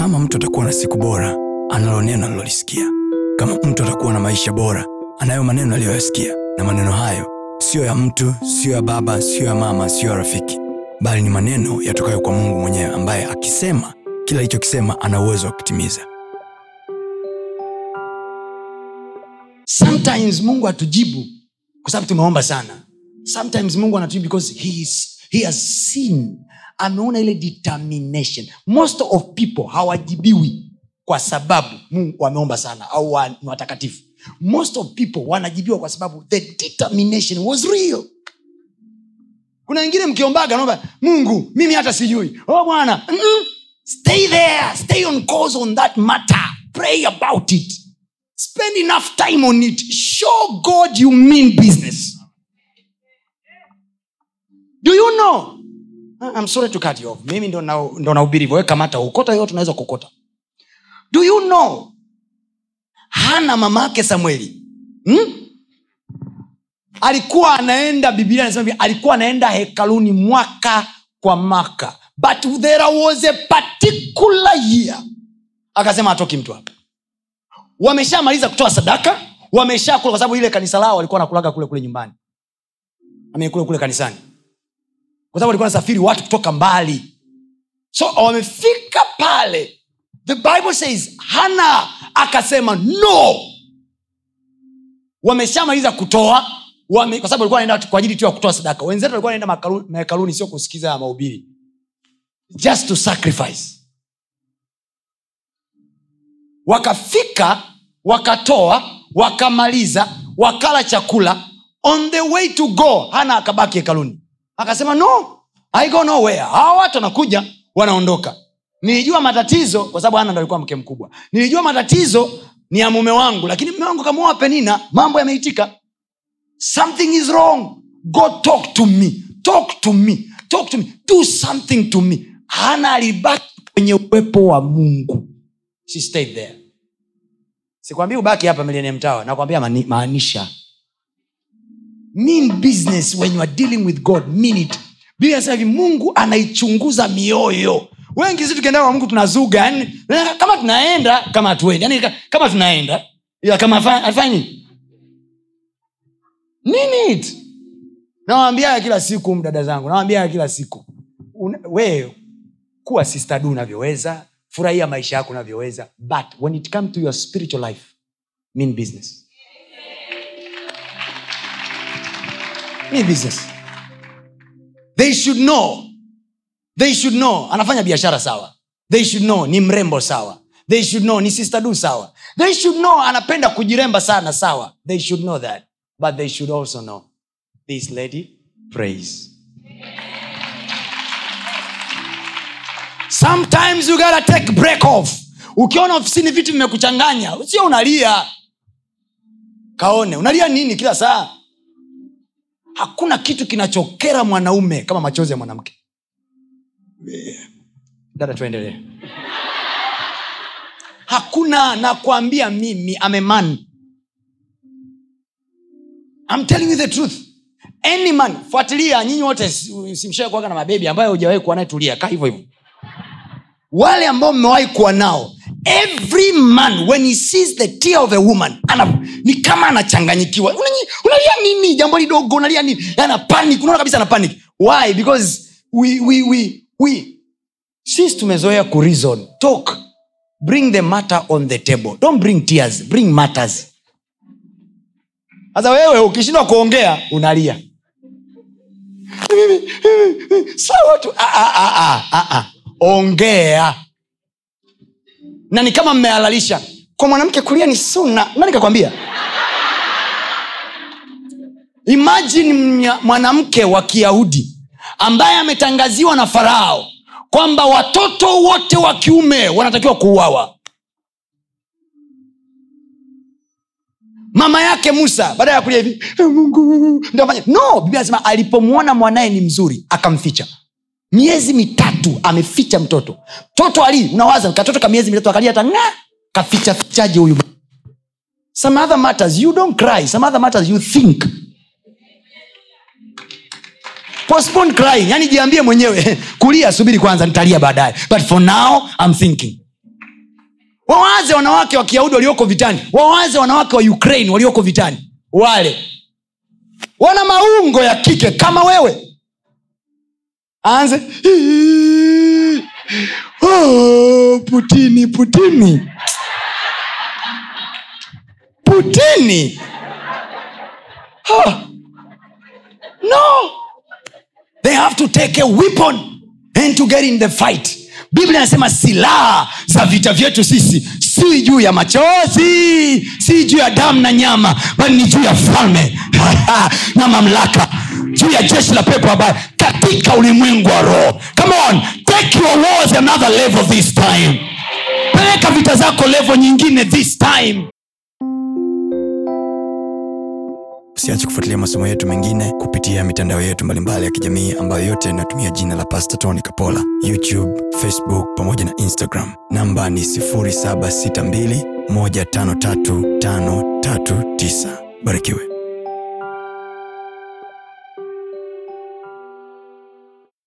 kama mtu atakuwa na siku bora analo neno alilolisikia kama mtu atakuwa na maisha bora anayo maneno aliyoyasikia. Na maneno hayo siyo ya mtu siyo ya baba siyo ya mama siyo ya rafiki. Bali ni maneno yatokayo kwa mungu mwenyewe ambaye akisema kila alichokisema ana uwezo wa kutimiza. Sometimes mungu atujibu kwa sababu tumeomba sana. Sometimes mungu anatujibu because he, is, he has seen ameona ile determination. Most of people hawajibiwi kwa sababu mungu wameomba sana au ni watakatifu. Most of people wanajibiwa kwa sababu the determination was real. Kuna wengine mkiombaga naomba mungu mimi hata sijui. Oh bwana mm-hmm. stay there stay on cause on that matter. Pray about it. Spend enough time on it. Show god you mean business. Do you know I'm sorry to cut you off. Mimi ndo na- ndo nahubiri hivyo. Kamata ukota yote unaweza kukota. Do you know? Hana mama yake samueli. Hmm? alikuwa anaenda biblia anasema hivi alikuwa anaenda hekaluni mwaka kwa mwaka. But there was a particular year. Akasema atoki mtu hapa. Wameshamaliza kutoa sadaka wameshakula kwa sababu ile kanisa lao walikuwa nakulaga kule kule nyumbani. Ame kule kule kanisani kwa sababu walikuwa nasafiri watu kutoka mbali. So wamefika pale the bible says hana akasema no. Wameshamaliza kutoa wame, kwa sababu wanaenda kwa ajili tu ya kutoa sadaka. Wenzetu walikuwa naenda mahekaluni sio kusikiza mahubiri. Just to sacrifice. Wakafika wakatoa wakamaliza wakala chakula. On the way to go hana akabaki hekaluni akasema no I go nowhere. Hawa watu wanakuja wanaondoka. Nilijua matatizo kwa sababu ana ndo alikuwa mke mkubwa. Nilijua matatizo ni ya mume wangu lakini mume wangu kamuoa penina mambo yameitika. Something is wrong. Go talk to me. Talk to me. Talk to me. Do something to me. Hana alibaki kwenye uwepo wa mungu. She stayed there. Sikwambii ubaki hapa millennium tower nakwambia maanisha mean business when you are dealing with god. Mean it. Biblia mungu anaichunguza mioyo. Wengi si tukienda kwa mungu tunazuga yani kama tunaenda kama hatuendi yani ka- kama tunaenda ila kama hafa- hafanyi. Nini it. Nawambiaga kila siku mdada zangu nawambiaga kila siku. Una- we kuwa sistadu unavyoweza furahia maisha yako unavyoweza but when it come to your spiritual life mean business mean business. They should know. They should know. Anafanya biashara sawa. They should know ni mrembo sawa. They should know ni sistadu sawa. They should know anapenda kujiremba sana sawa. They should know that. But they should also know. This lady praise sometimes you gotta take break off. Ukiona ofisini vitu vimekuchanganya sio unalia. Kaone. Unalia nini kila saa hakuna kitu kinachokera mwanaume kama machozi ya mwanamke. Dada tuendelee. Hakuna nakwambia mimi ameman I'm telling you the truth. Any man fuatilia nyinyi wote simshae kuaga na mabebi ambayo hujawahi kuwa naye tulia kaa hivyo hivyo. Wale ambao mmewahi kuwa nao every man when he sees the tear of a woman ana, ni kama anachanganyikiwa. Unalia nini? Jambo lidogo unalia nini? Ana panic unaona kabisa ana why? Because we, we, we, we sisi tumezoea kureason talk. Bring the matter on the table. Don't bring tears bring matters. Sasa wewe ukishindwa kuongea unalia. Sawa tu. Ah, ah, ah, ah, ah. ongea na ni kama mmehalalisha. Kwa mwanamke kulia ni suna nani kakwambia imajini mwanamke wa kiyahudi ambaye ametangaziwa na farao kwamba watoto wote wa kiume wanatakiwa kuuawa. Mama yake musa baada ya kulia hivi "Eh, mungu no biblia anasema alipomwona mwanaye ni mzuri akamficha miezi mitatu ameficha mtoto. Mtoto ali unawaza katoto ka miezi mitatu akalia hata nga kaficha fichaje huyu some other matters you don't cry. Some other matters you think. Postpone crying. Yani jiambie mwenyewe kulia subiri kwanza nitalia baadaye. But for now I'm thinking. Wawaze wanawake wa kiyahudi walioko vitani. Wawaze wanawake wa ukraine walioko vitani. Wale. Wana maungo ya kike kama wewe aanze oh, putini putini. Putini? Huh. no. They have to take a weapon and to get in the fight. Biblia inasema silaha za vita vyetu sisi si juu ya machozi si juu ya damu na nyama bali ni juu ya falme. Na mamlaka juu ya jeshi la pepo ambayo katika ulimwengu wa roho. Come on take your wars another level this time. Peleka vita zako levo nyingine this time. Usiache kufuatilia masomo yetu mengine kupitia mitandao yetu mbalimbali ya kijamii ambayo yote inatumia jina la pasta tony kapola. Youtube facebook pamoja na instagram. Namba ni 762153539 barikiwe